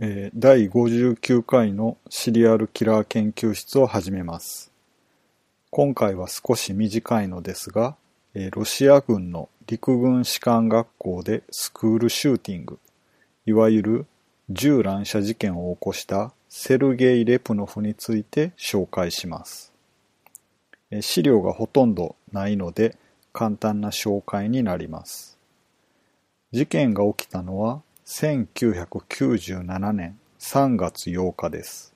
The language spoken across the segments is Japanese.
えー第59回のシリアルキラー研究室を始めます。今回は少し短いのですが、えーロシア軍の陸軍士官学校でスクールシューティング、いわゆる銃乱射事件を起こしたセルゲイ・レプノフについて紹介します。えー資料がほとんどないので簡単な紹介になります。事件が起きたのは1997年3月8日です。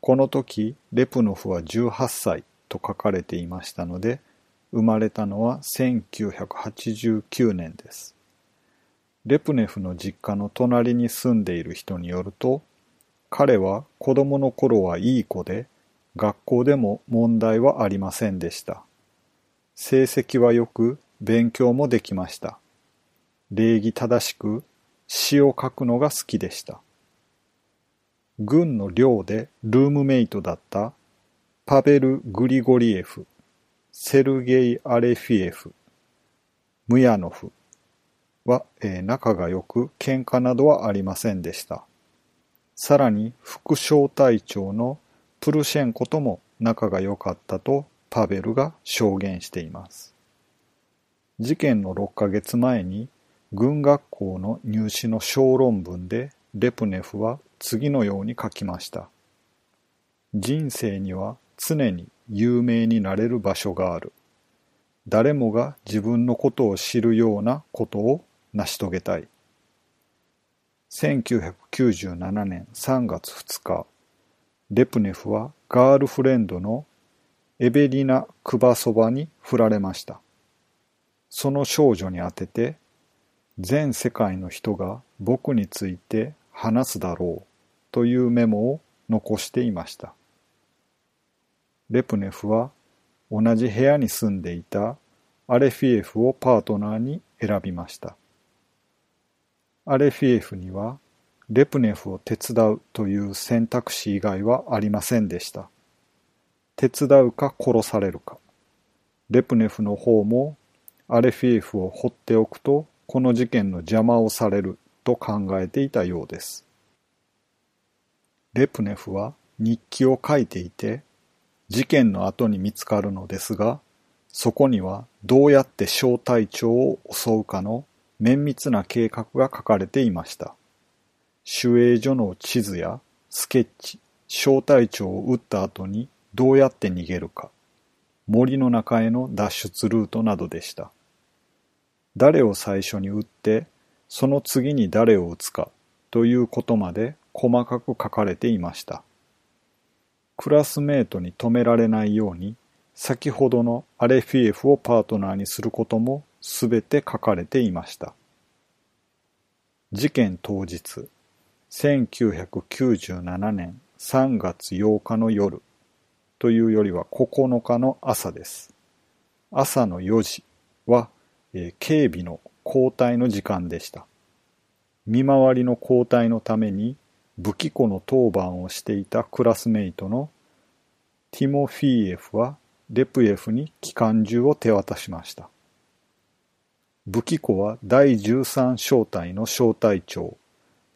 この時、レプノフは18歳と書かれていましたので、生まれたのは1989年です。レプネフの実家の隣に住んでいる人によると、彼は子供の頃はいい子で、学校でも問題はありませんでした。成績は良く、勉強もできました。礼儀正しく詩を書くのが好きでした。軍の寮でルームメイトだったパベル・グリゴリエフ、セルゲイ・アレフィエフ、ムヤノフは、えー仲が良く喧嘩などはありませんでした。さらに副小隊長のプルシェンコとも仲が良かったとパベルが証言しています。事件の6ヶ月前に軍学校の入試の小論文でレプネフは次のように書きました。人生には常に有名になれる場所がある。誰もが自分のことを知るようなことを成し遂げたい。1997年3月2日、レプネフはガールフレンドのエベリナ・クバソバに振られました。その少女に宛てて、全世界の人が僕について話すだろうというメモを残していました。レプネフは同じ部屋に住んでいたアレフィエフをパートナーに選びました。アレフィエフにはレプネフを手伝うという選択肢以外はありませんでした。手伝うか殺されるか。レプネフの方もアレフィエフを放っておくとこの事件の邪魔をされると考えていたようです。レプネフは日記を書いていて、事件の後に見つかるのですが、そこにはどうやって小隊長を襲うかの綿密な計画が書かれていました。守衛所の地図やスケッチ、小隊長を撃った後にどうやって逃げるか、森の中への脱出ルートなどでした。誰を最初に撃って、その次に誰を撃つかということまで細かく書かれていました。クラスメートに止められないように、先ほどのアレフィエフをパートナーにすることもすべて書かれていました。事件当日、1997年3月8日の夜というよりは9日の朝です。朝の4時は、えー警備の交代の時間でした。見回りの交代のために武器庫の当番をしていたクラスメイトのティモフィーエフはレプエフに機関銃を手渡しました。武器庫は第13小隊の小隊長、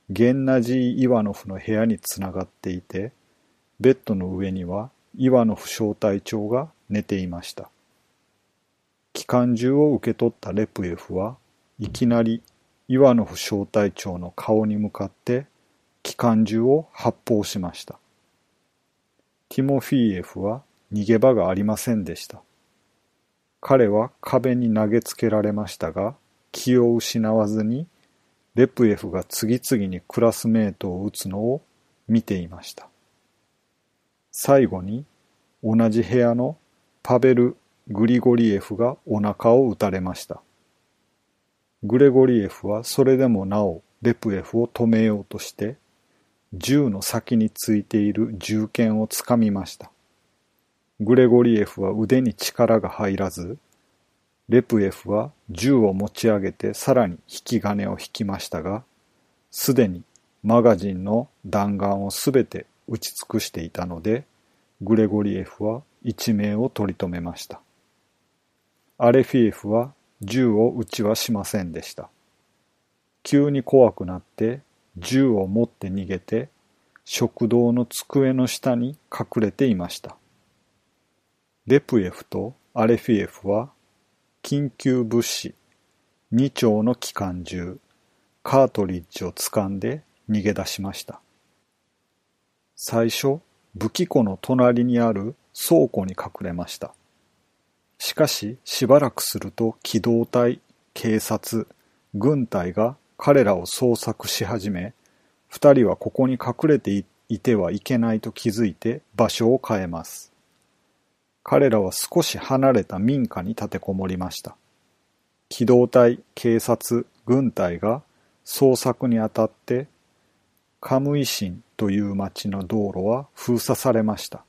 ゲンナジー・イワノフの部屋につながっていて、ベッドの上にはイワノフ小隊長が寝ていました。機関銃を受け取ったレプエフはいきなりイワノフ小隊長の顔に向かって機関銃を発砲しました。ティモフィーエフは逃げ場がありませんでした。彼は壁に投げつけられましたが、気を失わずにレプエフが次々にクラスメートを撃つのを見ていました。最後に同じ部屋のパベル・グリゴリエフがお腹を撃たれました。グレゴリエフはそれでもなおレプエフを止めようとして銃の先についている銃剣をつかみました。グレゴリエフは腕に力が入らず、レプエフは銃を持ち上げてさらに引き金を引きましたが、すでにマガジンの弾丸をすべて撃ち尽くしていたので、グレゴリエフは一命を取り留めました。アレフィエフは銃を撃ちはしませんでした。急に怖くなって銃を持って逃げて食堂の机の下に隠れていました。レプエフとアレフィエフは緊急物資2丁の機関銃カートリッジを掴んで逃げ出しました。最初、武器庫の隣にある倉庫に隠れました。しかし、しばらくすると機動隊、警察、軍隊が彼らを捜索し始め、二人はここに隠れていてはいけないと気づいて場所を変えます。彼らは少し離れた民家に立てこもりました。機動隊、警察、軍隊が捜索にあたってカムイシンという町の道路は封鎖されました。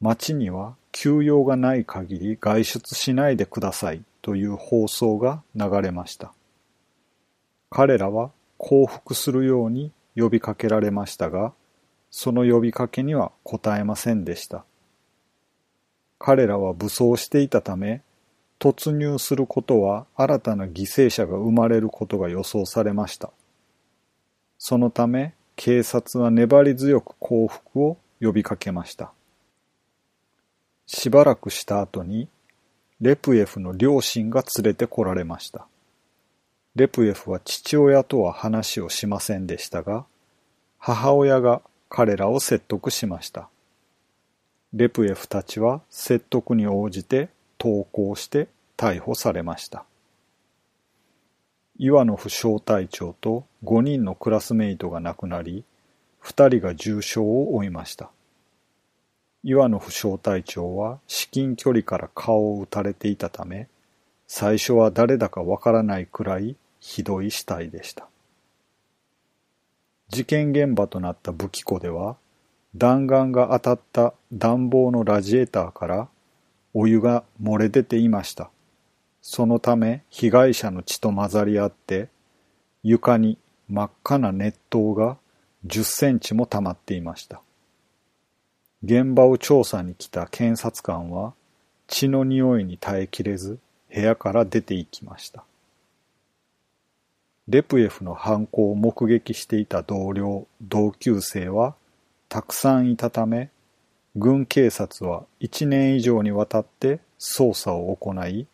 町には休養がない限り外出しないでくださいという放送が流れました。彼らは降伏するように呼びかけられましたが、その呼びかけには答えませんでした。彼らは武装していたため、突入することは新たな犠牲者が生まれることが予想されました。そのため、警察は粘り強く降伏を呼びかけました。しばらくした後に、レプエフの両親が連れてこられました。レプエフは父親とは話をしませんでしたが、母親が彼らを説得しました。レプエフたちは説得に応じて投降して逮捕されました。イワノフ小隊長と5人のクラスメイトが亡くなり、2人が重傷を負いました。イワノフ小隊長は至近距離から顔を撃たれていたため、最初は誰だかわからないくらいひどい死体でした。事件現場となった武器庫では、弾丸が当たった暖房のラジエーターからお湯が漏れ出ていました。そのため被害者の血と混ざり合って床に真っ赤な熱湯が10センチも溜まっていました。現場を調査に来た検察官は血の匂いに耐えきれず部屋から出て行きました。レプエフの犯行を目撃していた同僚、同級生はたくさんいたため、軍警察は1年以上にわたって捜査を行い、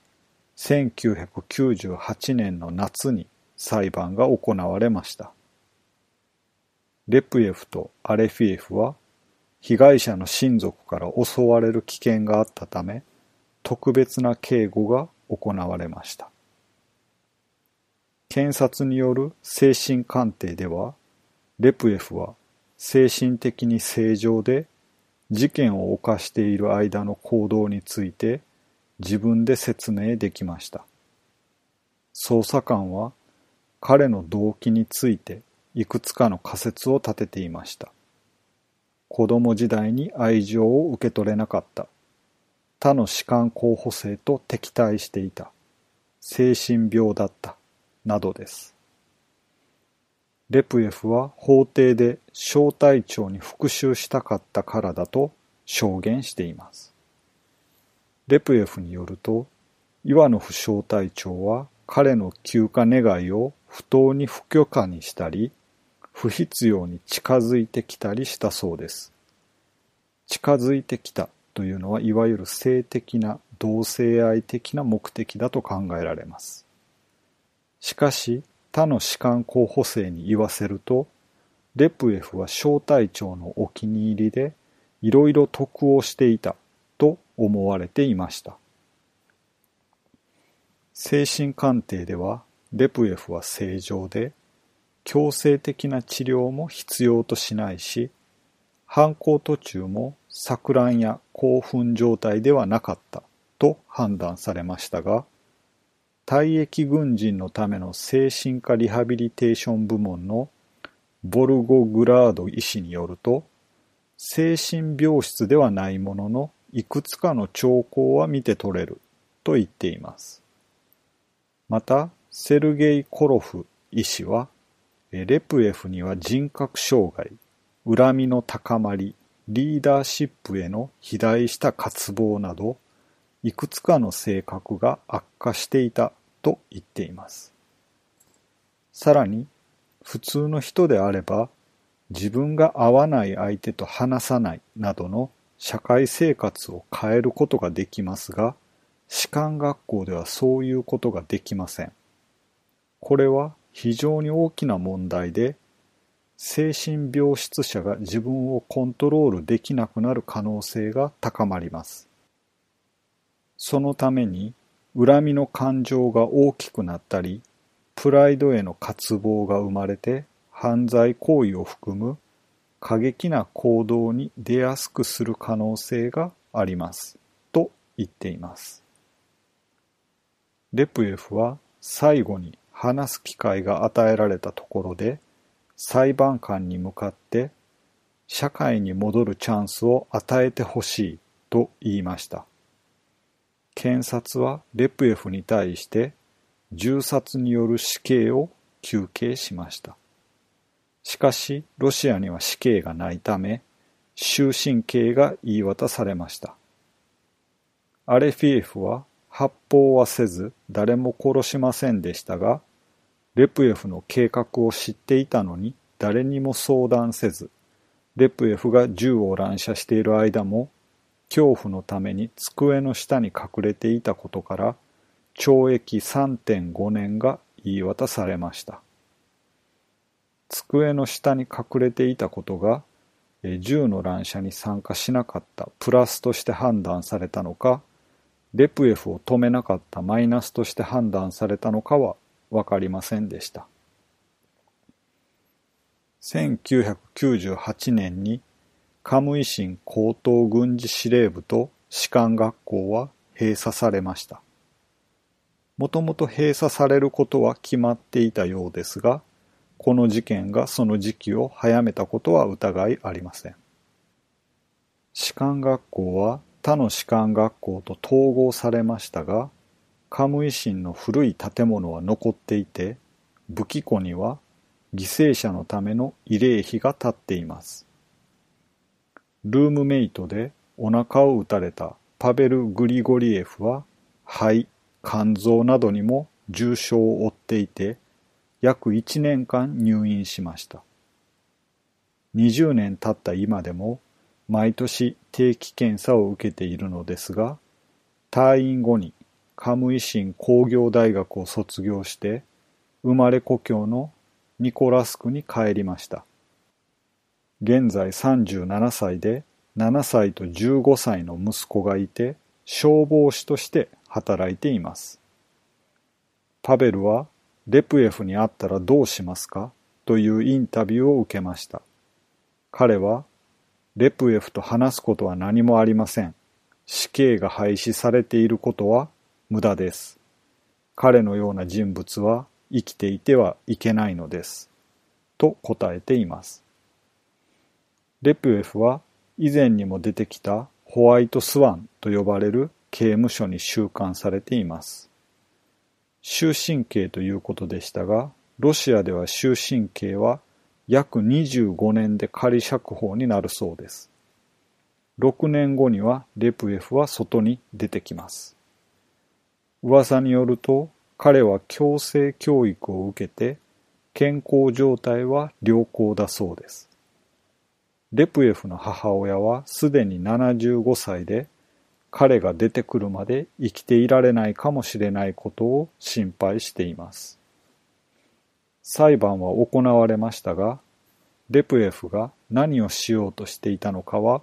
1998年の夏に裁判が行われました。レプエフとアレフィエフは被害者の親族から襲われる危険があったため特別な警護が行われました。検察による精神鑑定ではレプエフは精神的に正常で事件を犯している間の行動について自分で説明できました。捜査官は彼の動機についていくつかの仮説を立てていました。子供時代に愛情を受け取れなかった。他の士官候補生と敵対していた。精神病だった。などです。レプエフは法廷で小隊長に復讐したかったからだと証言しています。レプエフによると、イワノフ小隊長は彼の休暇願いを不当に不許可にしたり、不必要に近づいてきたりしたそうです。近づいてきたというのはいわゆる性的な同性愛的な目的だと考えられます。しかし他の士官候補生に言わせると、レプエフは小隊長のお気に入りでいろいろ得をしていたと思われていました。精神鑑定ではレプエフは正常で強制的な治療も必要としないし犯行途中も錯乱や興奮状態ではなかったと判断されましたが退役軍人のための精神科リハビリテーション部門のボルゴグラード医師によると精神病室ではないもののいくつかの兆候は見て取れると言っています。また、セルゲイ・コロフ医師は、レプエフには人格障害、恨みの高まり、リーダーシップへの肥大した渇望など、いくつかの性格が悪化していたと言っています。さらに、普通の人であれば自分が合わない相手と話さないなどの社会生活を変えることができますが、士官学校ではそういうことができません。これは非常に大きな問題で、精神病質者が自分をコントロールできなくなる可能性が高まります。そのために、恨みの感情が大きくなったり、プライドへの渇望が生まれて犯罪行為を含む過激な行動に出やすくする可能性がありますと言っています。レプエフは最後に話す機会が与えられたところで裁判官に向かって社会に戻るチャンスを与えてほしいと言いました。検察はレプエフに対して銃殺による死刑を求刑しました。しかし、ロシアには死刑がないため、終身刑が言い渡されました。アレフィエフは発砲はせず誰も殺しませんでしたが、レプエフの計画を知っていたのに誰にも相談せず、レプエフが銃を乱射している間も、恐怖のために机の下に隠れていたことから、懲役3.5年が言い渡されました。机の下に隠れていたことが、銃の乱射に参加しなかったプラスとして判断されたのか、レプエフを止めなかったマイナスとして判断されたのかはわかりませんでした。1998年にカムイシン高等軍事司令部と士官学校は閉鎖されました。もともと閉鎖されることは決まっていたようですが、この事件がその時期を早めたことは疑いありません。士官学校は他の士官学校と統合されましたが、カムイシンの古い建物は残っていて、武器庫には犠牲者のための慰霊碑が立っています。ルームメイトでお腹を撃たれたパベル・グリゴリエフは肺、肝臓などにも重傷を負っていて、約1年間入院しました。20年経った今でも毎年定期検査を受けているのですが、退院後にカムイシン工業大学を卒業して、生まれ故郷のニコラスクに帰りました。現在37歳で7歳と15歳の息子がいて、消防士として働いています。パベルはレプエフに会ったらどうしますか？というインタビューを受けました。彼は、レプエフと話すことは何もありません。死刑が廃止されていることは無駄です。彼のような人物は生きていてはいけないのです。と答えています。レプエフは以前にも出てきたホワイトスワンと呼ばれる刑務所に収監されています。終身刑ということでしたが、ロシアでは終身刑は約25年で仮釈放になるそうです。6年後にはレプエフは外に出てきます。噂によると彼は強制教育を受けて健康状態は良好だそうです。レプエフの母親はすでに75歳で彼が出てくるまで生きていられないかもしれないことを心配しています。裁判は行われましたが、レプエフが何をしようとしていたのかは、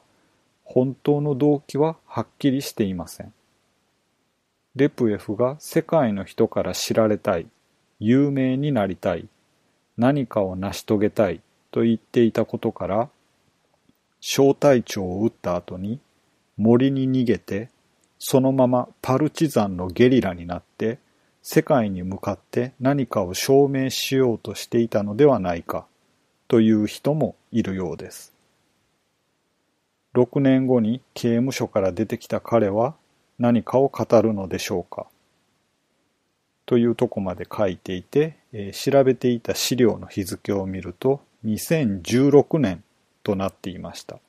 本当の動機ははっきりしていません。レプエフが世界の人から知られたい、有名になりたい、何かを成し遂げたいと言っていたことから、小隊長を撃った後に森に逃げて、そのままパルチザンのゲリラになって、世界に向かって何かを証明しようとしていたのではないか、という人もいるようです。6年後に刑務所から出てきた彼は何かを語るのでしょうか？というとこまで書いていて、えー、調べていた資料の日付を見ると2016年となっていました。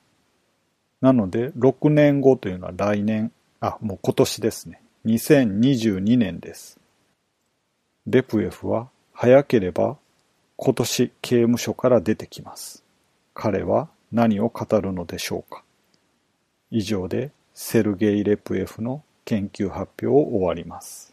なので、6年後というのは来年、あ、もう今年ですね。2022年です。レプエフは早ければ今年刑務所から出てきます。彼は何を語るのでしょうか？以上でセルゲイ・レプエフの研究発表を終わります。